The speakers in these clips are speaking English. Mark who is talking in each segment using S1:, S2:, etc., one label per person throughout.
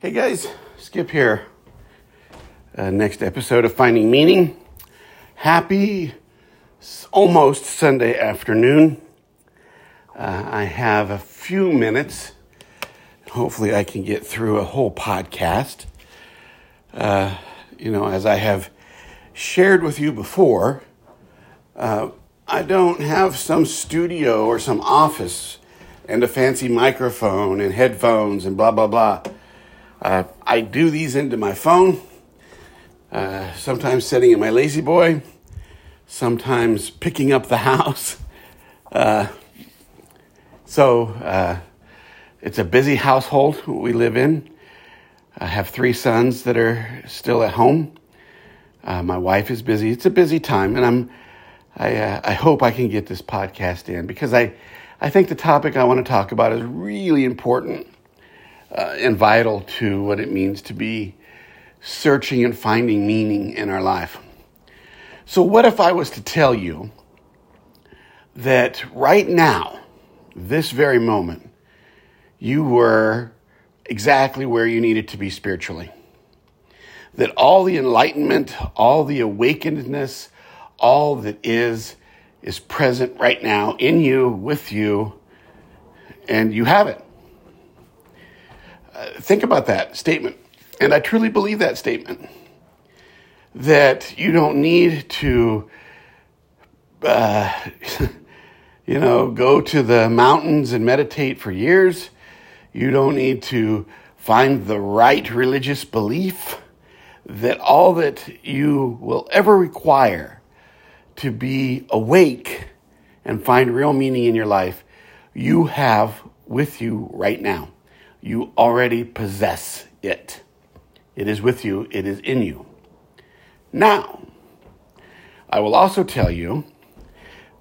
S1: Hey guys, Skip here. Uh, next episode of Finding Meaning. Happy almost Sunday afternoon. Uh, I have a few minutes. Hopefully, I can get through a whole podcast. Uh, you know, as I have shared with you before, uh, I don't have some studio or some office and a fancy microphone and headphones and blah, blah, blah. Uh, I do these into my phone, uh, sometimes sitting in my La-Z-Boy, sometimes picking up the house. Uh, so uh, it's a busy household we live in. I have three sons that are still at home. Uh, my wife is busy. It's a busy time, and I'm. I, uh, I hope I can get this podcast in because I, I think the topic I want to talk about is really important uh, and vital to what it means to be searching and finding meaning in our life. So, what if I was to tell you that right now, this very moment, you were exactly where you needed to be spiritually? That all the enlightenment, all the awakenedness, all that is, is present right now in you, with you, and you have it think about that statement. And I truly believe that statement that you don't need to, uh, you know, go to the mountains and meditate for years. You don't need to find the right religious belief. That all that you will ever require to be awake and find real meaning in your life, you have with you right now. You already possess it. It is with you, it is in you. Now, I will also tell you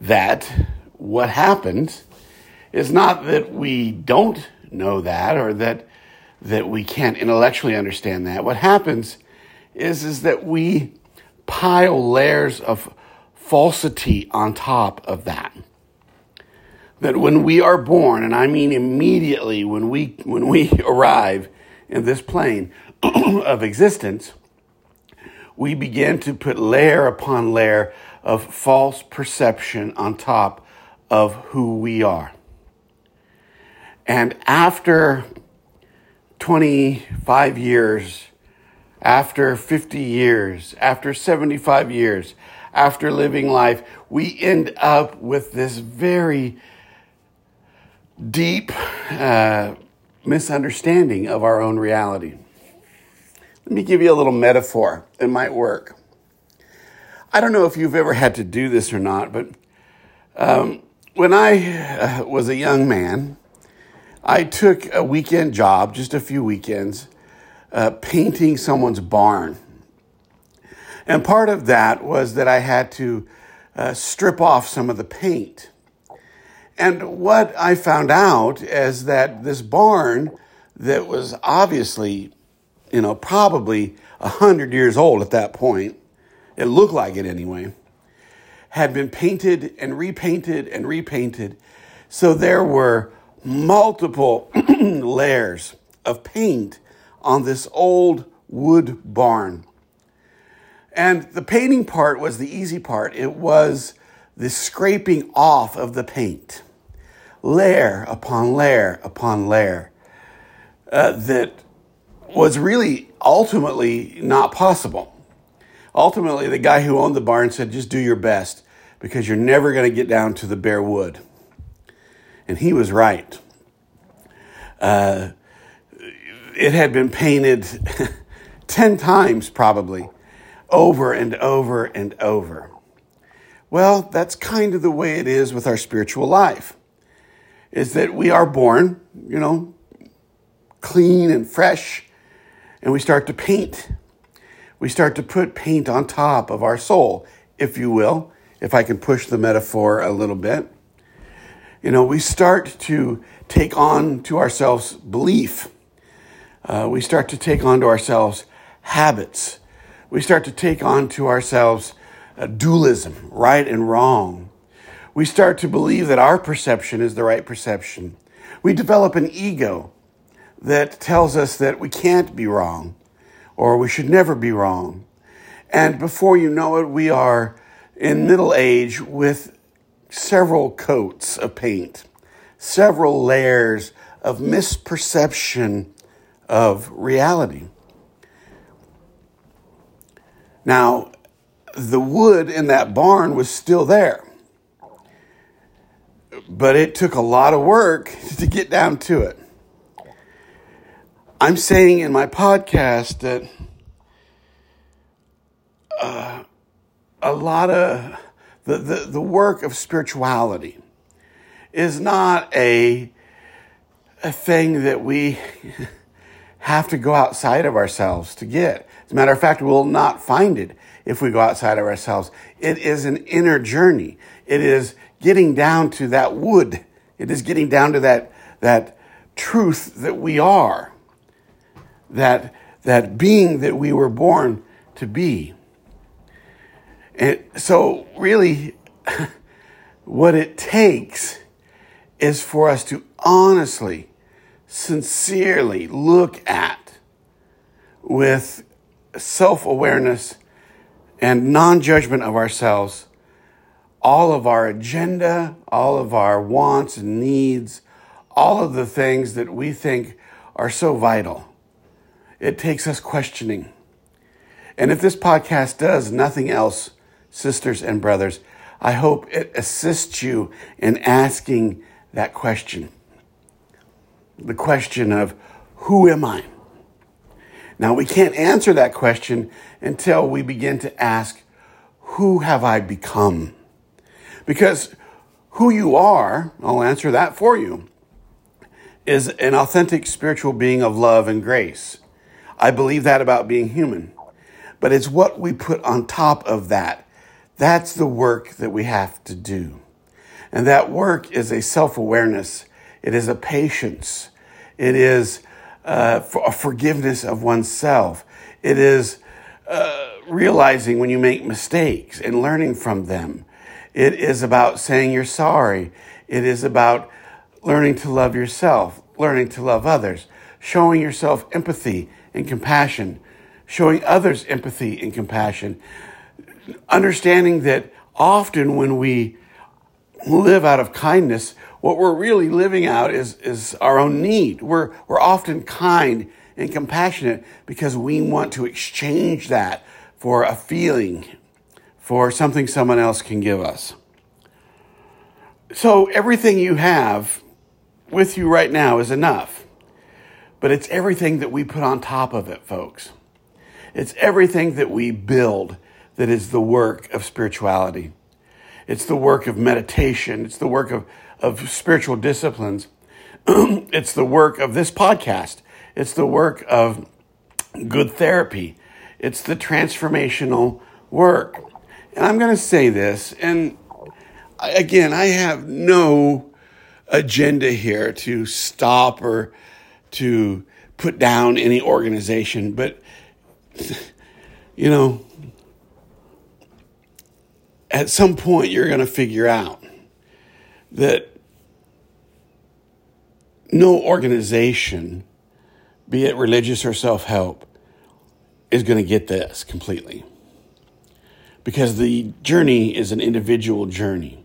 S1: that what happens is not that we don't know that or that that we can't intellectually understand that. What happens is is that we pile layers of falsity on top of that that when we are born, and I mean immediately when we, when we arrive in this plane of existence, we begin to put layer upon layer of false perception on top of who we are. And after 25 years, after 50 years, after 75 years, after living life, we end up with this very deep uh, misunderstanding of our own reality. Let me give you a little metaphor. It might work. I don't know if you've ever had to do this or not, but um, when I uh, was a young man, I took a weekend job, just a few weekends, uh, painting someone's barn. And part of that was that I had to uh, strip off some of the paint. And what I found out is that this barn that was obviously, you know, probably a hundred years old at that point, it looked like it anyway, had been painted and repainted and repainted. So there were multiple layers of paint on this old wood barn. And the painting part was the easy part. It was the scraping off of the paint, layer upon layer upon layer, uh, that was really ultimately not possible. Ultimately, the guy who owned the barn said, just do your best because you're never going to get down to the bare wood. And he was right. Uh, it had been painted 10 times probably, over and over and over. Well, that's kind of the way it is with our spiritual life. Is that we are born, you know, clean and fresh, and we start to paint. We start to put paint on top of our soul, if you will, if I can push the metaphor a little bit. You know, we start to take on to ourselves belief. Uh, we start to take on to ourselves habits. We start to take on to ourselves Uh, dualism, right and wrong. We start to believe that our perception is the right perception. We develop an ego that tells us that we can't be wrong or we should never be wrong. And before you know it, we are in middle age with several coats of paint, several layers of misperception of reality. Now, the wood in that barn was still there, but it took a lot of work to get down to it. I'm saying in my podcast that uh, a lot of the, the, the work of spirituality is not a, a thing that we have to go outside of ourselves to get. As a matter of fact, we will not find it if we go outside of ourselves. It is an inner journey. It is getting down to that wood. It is getting down to that, that truth that we are, that, that being that we were born to be. And so, really, what it takes is for us to honestly, sincerely look at with self awareness and non judgment of ourselves all of our agenda, all of our wants and needs, all of the things that we think are so vital. It takes us questioning. And if this podcast does nothing else, sisters and brothers, I hope it assists you in asking that question. The question of, who am I? Now, we can't answer that question until we begin to ask, who have I become? Because who you are, I'll answer that for you, is an authentic spiritual being of love and grace. I believe that about being human. But it's what we put on top of that. That's the work that we have to do. And that work is a self awareness, it is a patience, it is uh, a forgiveness of oneself, it is uh, realizing when you make mistakes and learning from them. It is about saying you're sorry. It is about learning to love yourself, learning to love others, showing yourself empathy and compassion, showing others empathy and compassion, understanding that often when we live out of kindness, what we're really living out is, is our own need. We're, we're often kind and compassionate because we want to exchange that for a feeling for something someone else can give us. So everything you have with you right now is enough. But it's everything that we put on top of it, folks. It's everything that we build that is the work of spirituality. It's the work of meditation. It's the work of, of spiritual disciplines. it's the work of this podcast. It's the work of good therapy. It's the transformational work. And I'm going to say this, and again, I have no agenda here to stop or to put down any organization, but you know, at some point you're going to figure out that no organization, be it religious or self help, is going to get this completely because the journey is an individual journey.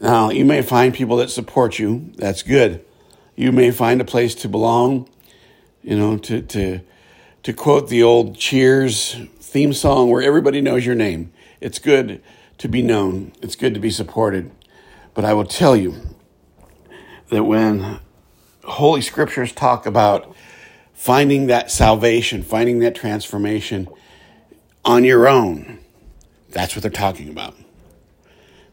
S1: Now, you may find people that support you. That's good. You may find a place to belong. You know, to, to, to quote the old Cheers theme song where everybody knows your name. It's good to be known, it's good to be supported. But I will tell you that when Holy Scriptures talk about finding that salvation, finding that transformation, on your own. That's what they're talking about.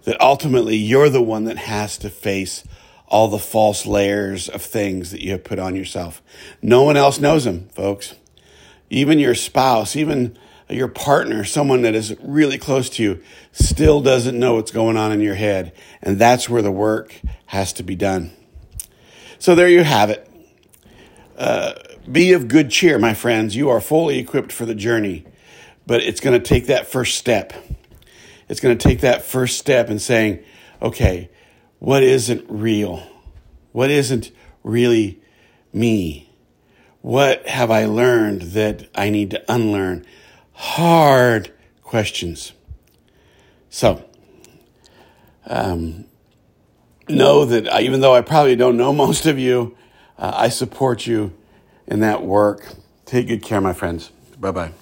S1: That ultimately you're the one that has to face all the false layers of things that you have put on yourself. No one else knows them, folks. Even your spouse, even your partner, someone that is really close to you, still doesn't know what's going on in your head. And that's where the work has to be done. So there you have it. Uh, be of good cheer, my friends. You are fully equipped for the journey. But it's going to take that first step. It's going to take that first step in saying, okay, what isn't real? What isn't really me? What have I learned that I need to unlearn? Hard questions. So, um, know that I, even though I probably don't know most of you, uh, I support you in that work. Take good care, my friends. Bye bye.